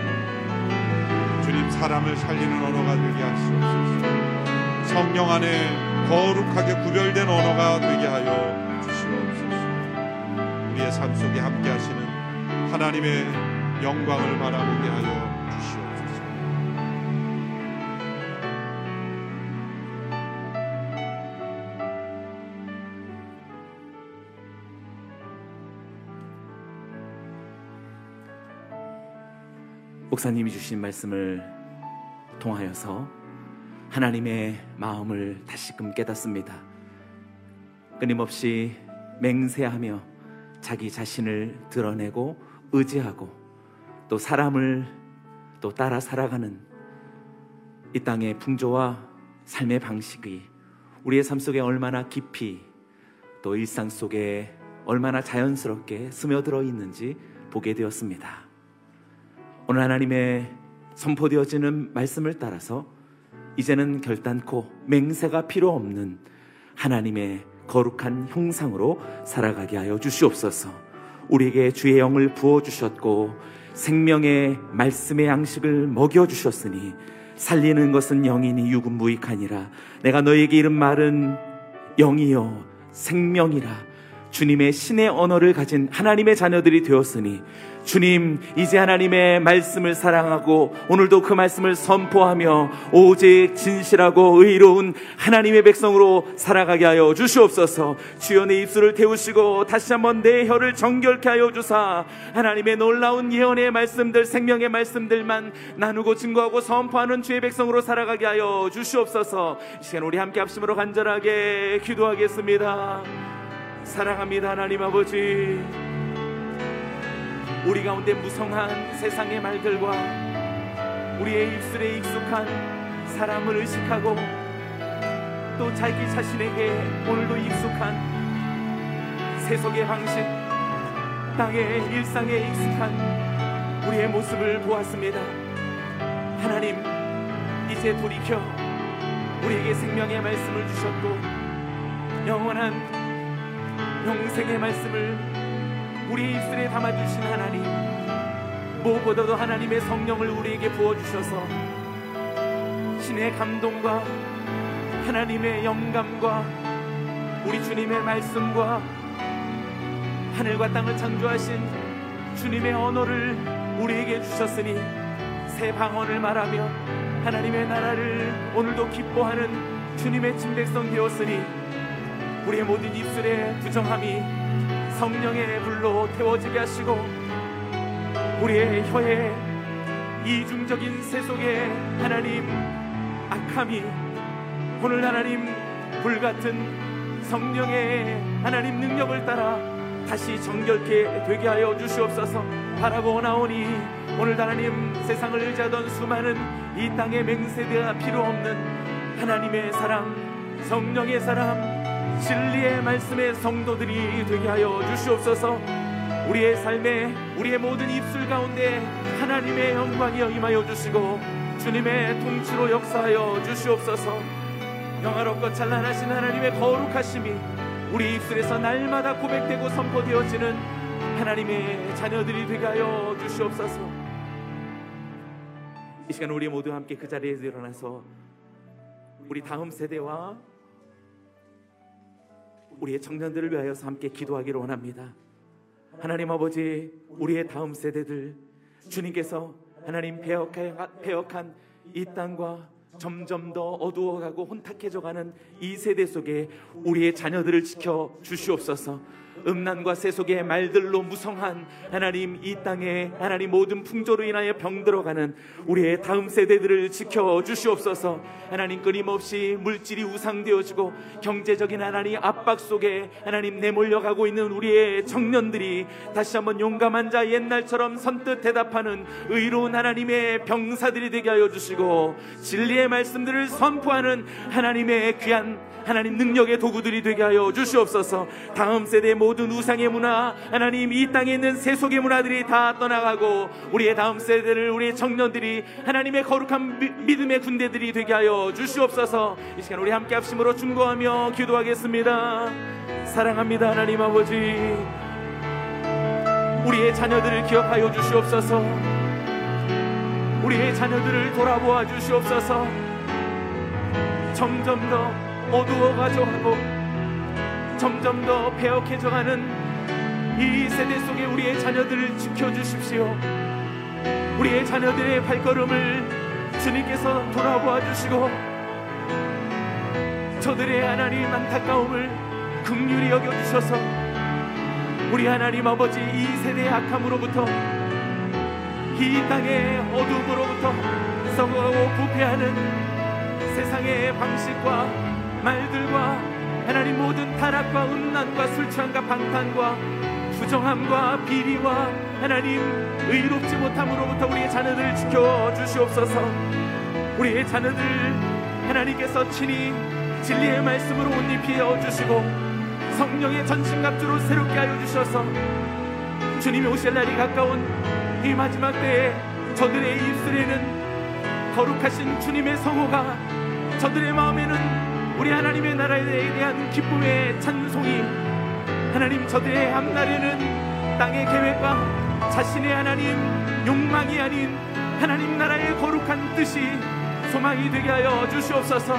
Speaker 3: 주님 사람을 살리는 언어가 되게 하시옵소서. 성령 안에 거룩하게 구별된 언어가 되게 하여 주시옵소서. 우리의 삶 속에 함께 하시는 하나님의 영광을 바라보게 하여
Speaker 2: 목사님이 주신 말씀을 통하여서 하나님의 마음을 다시금 깨닫습니다. 끊임없이 맹세하며 자기 자신을 드러내고 의지하고 또 사람을 또 따라 살아가는 이 땅의 풍조와 삶의 방식이 우리의 삶 속에 얼마나 깊이 또 일상 속에 얼마나 자연스럽게 스며들어 있는지 보게 되었습니다. 오늘 하나님의 선포되어지는 말씀을 따라서 이제는 결단코 맹세가 필요 없는 하나님의 거룩한 형상으로 살아가게 하여 주시옵소서. 우리에게 주의 영을 부어 주셨고 생명의 말씀의 양식을 먹여 주셨으니 살리는 것은 영이니 육은 무익하니라. 내가 너에게 이른 말은 영이요 생명이라. 주님의 신의 언어를 가진 하나님의 자녀들이 되었으니 주님, 이제 하나님의 말씀을 사랑하고 오늘도 그 말씀을 선포하며 오직 진실하고 의로운 하나님의 백성으로 살아가게 하여 주시옵소서. 주여 내 입술을 태우시고 다시 한번 내 혀를 정결케 하여 주사 하나님의 놀라운 예언의 말씀들, 생명의 말씀들만 나누고 증거하고 선포하는 주의 백성으로 살아가게 하여 주시옵소서. 이 시간 우리 함께 합심으로 간절하게 기도하겠습니다. 사랑합니다, 하나님 아버지. 우리 가운데 무성한 세상의 말들과 우리의 입술에 익숙한 사람을 의식하고 또 자기 자신에게 오늘도 익숙한 세속의 방식, 땅의 일상에 익숙한 우리의 모습을 보았습니다. 하나님, 이제 돌이켜 우리에게 생명의 말씀을 주셨고 영원한 영생의 말씀을 우리 입술에 담아주신 하나님 무엇보다도 하나님의 성령을 우리에게 부어주셔서 신의 감동과 하나님의 영감과 우리 주님의 말씀과 하늘과 땅을 창조하신 주님의 언어를 우리에게 주셨으니 새 방언을 말하며 하나님의 나라를 오늘도 기뻐하는 주님의 친백성 되었으니 우리의 모든 입술에 부정함이 성령의 불로 태워지게 하시고 우리의 혀에 이중적인 세속의 하나님 악함이 오늘 하나님 불같은 성령의 하나님 능력을 따라 다시 정결케 되게 하여 주시옵소서. 바라고 나오니 오늘 하나님 세상을 의지하던 수많은 이 땅의 맹세대가 필요 없는 하나님의 사랑 성령의 사랑 진리의 말씀의 성도들이 되게 하여 주시옵소서. 우리의 삶에 우리의 모든 입술 가운데 하나님의 영광이 임하여 주시고 주님의 통치로 역사하여 주시옵소서. 영화롭고 찬란하신 하나님의 거룩하심이 우리 입술에서 날마다 고백되고 선포되어지는 하나님의 자녀들이 되게 하여 주시옵소서. 이 시간 우리 모두 함께 그 자리에서 일어나서 우리 다음 세대와 우리의 청년들을 위하여서 함께 기도하기를 원합니다. 하나님 아버지, 우리의 다음 세대들 주님께서 하나님 배역한 이 땅과 점점 더 어두워가고 혼탁해져가는 이 세대 속에 우리의 자녀들을 지켜 주시옵소서. 음란과 세속의 말들로 무성한 하나님 이 땅에 하나님 모든 풍조로 인하여 병들어가는 우리의 다음 세대들을 지켜 주시옵소서. 하나님 끊임없이 물질이 우상되어지고 경제적인 하나님 압박 속에 하나님 내몰려가고 있는 우리의 청년들이 다시 한번 용감한 자 옛날처럼 선뜻 대답하는 의로운 하나님의 병사들이 되게 하여 주시고 진리의 말씀들을 선포하는 하나님의 귀한 하나님 능력의 도구들이 되게 하여 주시옵소서. 다음 세대 모든 우상의 문화, 하나님 이 땅에 있는 세속의 문화들이 다 떠나가고 우리의 다음 세대를 우리의 청년들이 하나님의 거룩한 미, 믿음의 군대들이 되게 하여 주시옵소서. 이 시간 우리 함께 합심으로 중보하며 기도하겠습니다. 사랑합니다, 하나님 아버지. 우리의 자녀들을 기억하여 주시옵소서. 우리의 자녀들을 돌아보아 주시옵소서. 점점 더 어두워가져 하고 점점 더 배역해져가는 이 세대 속에 우리의 자녀들을 지켜주십시오. 우리의 자녀들의 발걸음을 주님께서 돌아보아 주시고 저들의 하나님 안타까움을 극률히 여겨주셔서 우리 하나님 아버지 이 세대의 악함으로부터 이 땅의 어둠으로부터 썩어가고 부패하는 세상의 방식과 말들과 하나님 모든 타락과 음란과 술 취함과 방탄과 부정함과 비리와 하나님 의롭지 못함으로부터 우리의 자녀들을 지켜 주시옵소서. 우리의 자녀들 하나님께서 친히 진리의 말씀으로 옷 입혀 주시고 성령의 전신갑주로 새롭게 하여 주셔서 주님이 오실 날이 가까운 이 마지막 때에 저들의 입술에는 거룩하신 주님의 성호가 저들의 마음에는 우리 하나님의 나라에 대한 기쁨의 찬송이 하나님 저들의 앞날에는 땅의 계획과 자신의 하나님 욕망이 아닌 하나님 나라의 거룩한 뜻이 소망이 되게 하여 주시옵소서.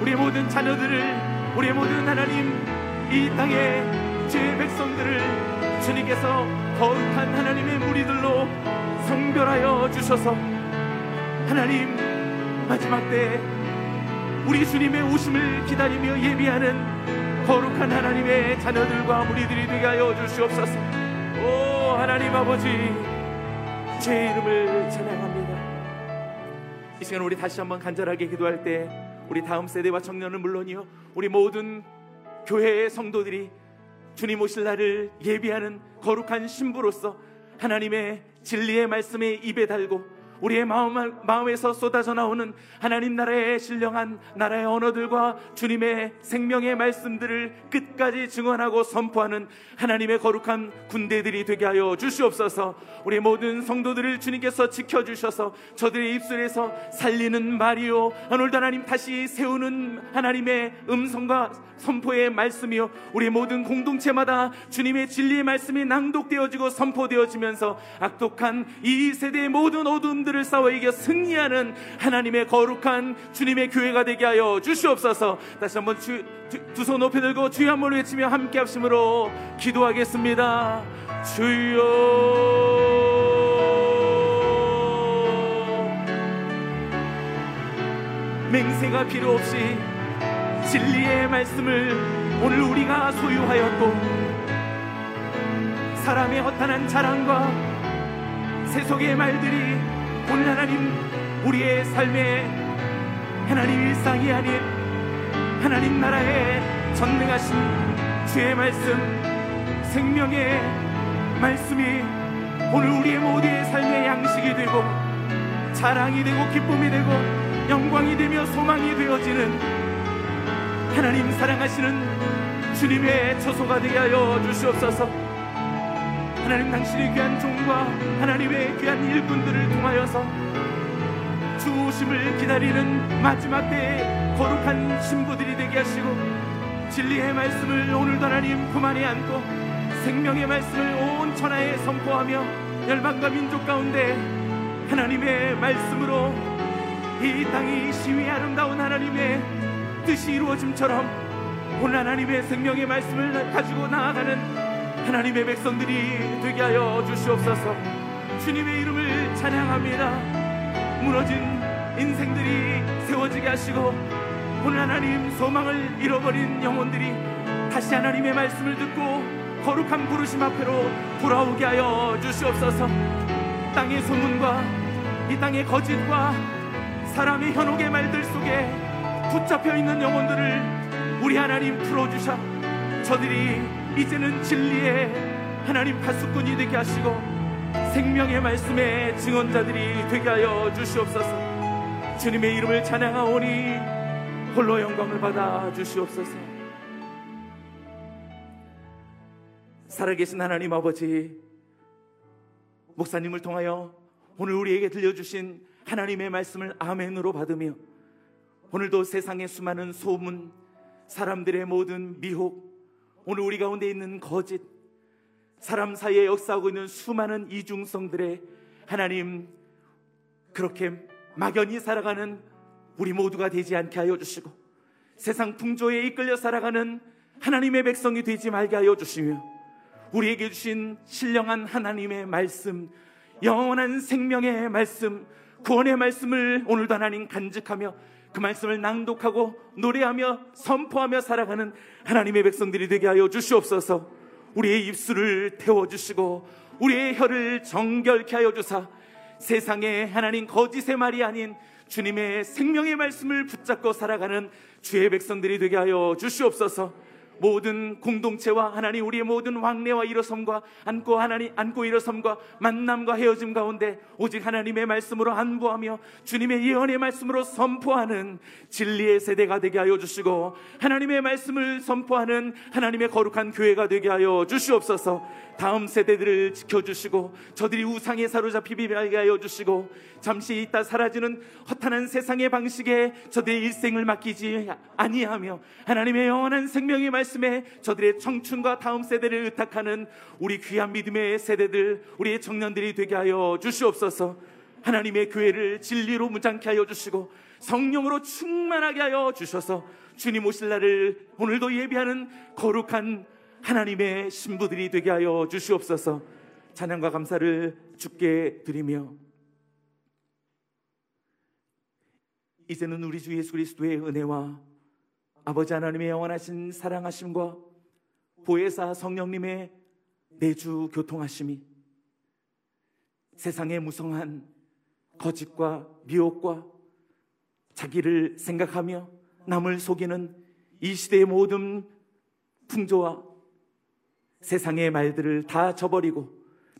Speaker 2: 우리 모든 자녀들을 우리 모든 하나님 이 땅의 죄의 백성들을 주님께서 거룩한 하나님의 무리들로 성별하여 주셔서 하나님 마지막 때 우리 주님의 오심을 기다리며 예비하는 거룩한 하나님의 자녀들과 무리들이 되게 하여 주시옵소서. 오 하나님 아버지 제 이름을 찬양합니다. 이 시간 우리 다시 한번 간절하게 기도할 때 우리 다음 세대와 청년은 물론이요 우리 모든 교회의 성도들이 주님 오실 날을 예비하는 거룩한 신부로서 하나님의 진리의 말씀에 입에 달고 우리의 마음, 마음에서 쏟아져 나오는 하나님 나라의 신령한 나라의 언어들과 주님의 생명의 말씀들을 끝까지 증언하고 선포하는 하나님의 거룩한 군대들이 되게 하여 주시옵소서. 우리 모든 성도들을 주님께서 지켜주셔서 저들의 입술에서 살리는 말이요. 오늘도 하나님 다시 세우는 하나님의 음성과 선포의 말씀이요. 우리 모든 공동체마다 주님의 진리의 말씀이 낭독되어지고 선포되어지면서 악독한 이 세대의 모든 어둠들 을 싸워 이겨 승리하는 하나님의 거룩한 주님의 교회가 되게 하여 주시옵소서. 다시 한번 두 손 높이 들고 주여 한 번 외치며 함께 합심으로 기도하겠습니다. 주여. 맹세가 필요 없이 진리의 말씀을 오늘 우리가 소유하였고 사람의 허탄한 자랑과 세속의 말들이 오늘 하나님 우리의 삶에 하나님 일상이 아닌 하나님 나라의 전능하신 주의 말씀 생명의 말씀이 오늘 우리의 모두의 삶의 양식이 되고 자랑이 되고 기쁨이 되고 영광이 되며 소망이 되어지는 하나님 사랑하시는 주님의 처소가 되게 하여 주시옵소서 하나님 당신의 귀한 종과 하나님의 귀한 일꾼들을 통하여서 주 오심을 기다리는 마지막 때에 거룩한 신부들이 되게 하시고 진리의 말씀을 오늘도 하나님 품 안에 안고 생명의 말씀을 온 천하에 선포하며 열방과 민족 가운데 하나님의 말씀으로 이 땅이 시위 아름다운 하나님의 뜻이 이루어짐처럼 오늘 하나님의 생명의 말씀을 가지고 나아가는 하나님의 백성들이 되게 하여 주시옵소서. 주님의 이름을 찬양합니다. 무너진 인생들이 세워지게 하시고 오늘 하나님 소망을 잃어버린 영혼들이 다시 하나님의 말씀을 듣고 거룩한 부르심 앞으로 돌아오게 하여 주시옵소서. 땅의 소문과 이 땅의 거짓과 사람의 현혹의 말들 속에 붙잡혀 있는 영혼들을 우리 하나님 풀어주셔 저들이 이제는 진리의 하나님 파수꾼이 되게 하시고 생명의 말씀의 증언자들이 되게 하여 주시옵소서. 주님의 이름을 찬양하오니 홀로 영광을 받아 주시옵소서. 살아계신 하나님 아버지 목사님을 통하여 오늘 우리에게 들려주신 하나님의 말씀을 아멘으로 받으며 오늘도 세상의 수많은 소문 사람들의 모든 미혹 오늘 우리 가운데 있는 거짓 사람 사이에 역사하고 있는 수많은 이중성들의 하나님 그렇게 막연히 살아가는 우리 모두가 되지 않게 하여 주시고 세상 풍조에 이끌려 살아가는 하나님의 백성이 되지 말게 하여 주시며 우리에게 주신 신령한 하나님의 말씀 영원한 생명의 말씀 구원의 말씀을 오늘도 하나님 간직하며 그 말씀을 낭독하고 노래하며 선포하며 살아가는 하나님의 백성들이 되게 하여 주시옵소서. 우리의 입술을 태워 주시고 우리의 혀를 정결케 하여 주사 세상에 하나님 거짓의 말이 아닌 주님의 생명의 말씀을 붙잡고 살아가는 주의 백성들이 되게 하여 주시옵소서 모든 공동체와 하나님 우리의 모든 왕래와 일어섬과 안고 하나님 안고 일어섬과 만남과 헤어짐 가운데 오직 하나님의 말씀으로 안보하며 주님의 예언의 말씀으로 선포하는 진리의 세대가 되게 하여 주시고 하나님의 말씀을 선포하는 하나님의 거룩한 교회가 되게 하여 주시옵소서. 다음 세대들을 지켜주시고 저들이 우상에 사로잡히게 하여 주시고 잠시 있다 사라지는 허탄한 세상의 방식에 저들의 일생을 맡기지 아니하며 하나님의 영원한 생명의 말씀에 저들의 청춘과 다음 세대를 의탁하는 우리 귀한 믿음의 세대들 우리의 청년들이 되게 하여 주시옵소서. 하나님의 교회를 진리로 무장케 하여 주시고 성령으로 충만하게 하여 주셔서 주님 오실 날을 오늘도 예비하는 거룩한 하나님의 신부들이 되게 하여 주시옵소서. 찬양과 감사를 주께 드리며 이제는 우리 주 예수 그리스도의 은혜와 아버지 하나님의 영원하신 사랑하심과 보혜사 성령님의 내주 교통하심이 세상의 무성한 거짓과 미혹과 자기를 생각하며 남을 속이는 이 시대의 모든 풍조와 세상의 말들을 다 저버리고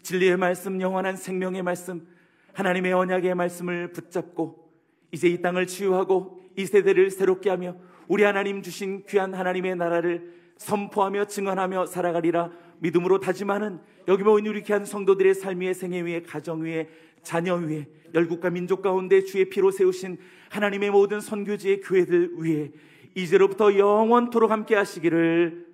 Speaker 2: 진리의 말씀, 영원한 생명의 말씀, 하나님의 언약의 말씀을 붙잡고 이제 이 땅을 치유하고 이 세대를 새롭게 하며 우리 하나님 주신 귀한 하나님의 나라를 선포하며 증언하며 살아가리라 믿음으로 다짐하는 여기 모인 우리 귀한 성도들의 삶 위에 생애 위에 가정 위에 자녀 위에 열국과 민족 가운데 주의 피로 세우신 하나님의 모든 선교지의 교회들 위에 이제로부터 영원토록 함께 하시기를